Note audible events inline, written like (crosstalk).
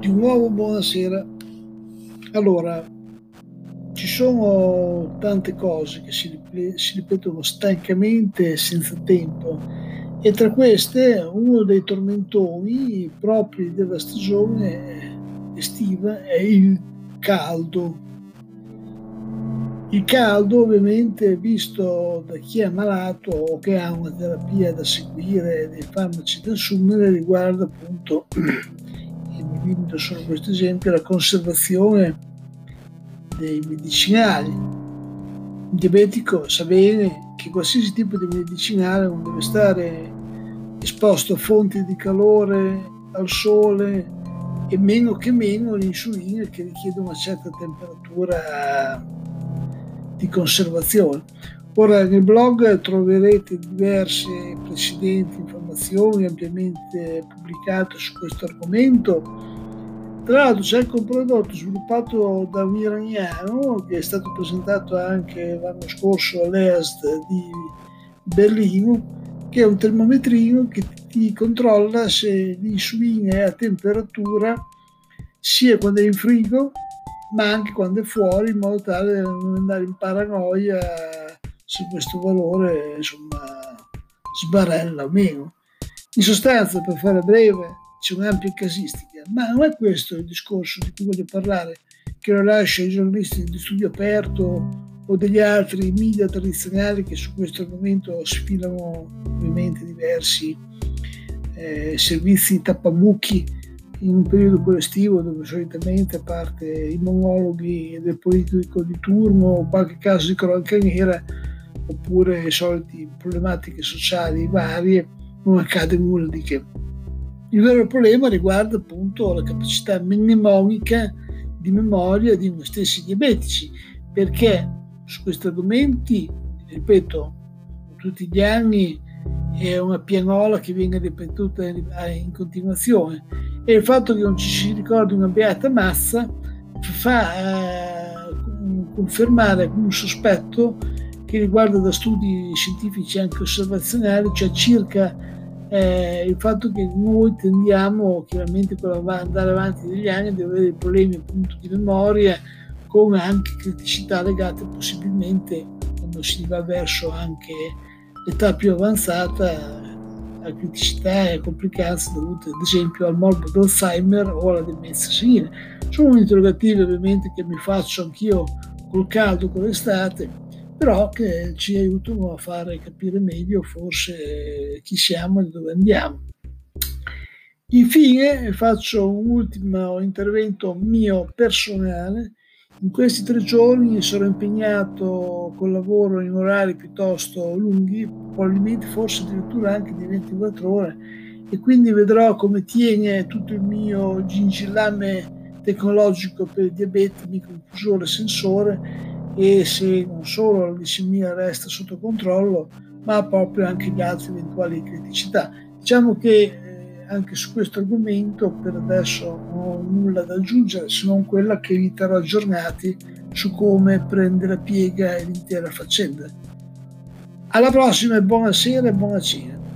Di nuovo buonasera. Allora, ci sono tante cose che si, si ripetono stancamente senza tempo e tra queste uno dei tormentoni propri della stagione estiva è il caldo. Il caldo ovviamente visto da chi è malato o che ha una terapia da seguire, dei farmaci da assumere, riguarda appunto, (clears throat) e mi limito solo a questo esempio, la conservazione dei medicinali. Il diabetico sa bene che qualsiasi tipo di medicinale non deve stare esposto a fonti di calore, al sole e meno che meno l'insulina che richiede una certa temperatura di conservazione. Ora nel blog troverete diverse precedenti informazioni ampiamente pubblicate su questo argomento tra l'altro c'è anche un prodotto sviluppato da un iraniano che è stato presentato anche l'anno scorso all'EASD di Berlino, che è un termometrino che ti controlla se l'insulina è a temperatura sia quando è in frigo ma anche quando è fuori in modo tale da non andare in paranoia se questo valore insomma sbarella o meno. In sostanza, per fare breve, c'è un'ampia casistica, ma non è questo il discorso di cui voglio parlare, che lo lascia ai giornalisti di studio aperto o degli altri media tradizionali che su questo argomento sfilano ovviamente diversi eh, servizi tappabucchi in un periodo estivo dove solitamente a parte i monologhi del politico di turno o qualche caso di cronaca nera oppure le solite problematiche sociali varie non accade nulla di che. Il vero problema riguarda appunto la capacità mnemonica di memoria di noi stessi diabetici, perché su questi argomenti, ripeto, tutti gli anni è una pianola che viene ripetuta in continuazione e il fatto che non ci si ricordi una beata massa fa eh, confermare un sospetto che riguarda da studi scientifici anche osservazionali, cioè circa eh, il fatto che noi tendiamo chiaramente con andare avanti negli anni ad avere problemi appunto di memoria con anche criticità legate possibilmente quando si va verso anche l'età più avanzata a criticità e a complicanze dovute ad esempio al morbo d'Alzheimer o alla demenza senile. Sono interrogativi ovviamente che mi faccio anch'io col caldo, con l'estate, però che ci aiutano a fare capire meglio forse chi siamo e dove andiamo. Infine faccio un ultimo intervento mio personale. In questi tre giorni sarò impegnato col lavoro in orari piuttosto lunghi, probabilmente forse addirittura anche di 24 ore, e quindi vedrò come tiene tutto il mio gingillame tecnologico per il diabete, microinfusore, sensore e se non solo la glicemia resta sotto controllo, ma proprio anche le altre eventuali criticità. Diciamo che anche su questo argomento per adesso non ho nulla da aggiungere se non quella che vi terrò aggiornati su come prende la piega l'intera faccenda. Alla prossima e buonasera e buona cena.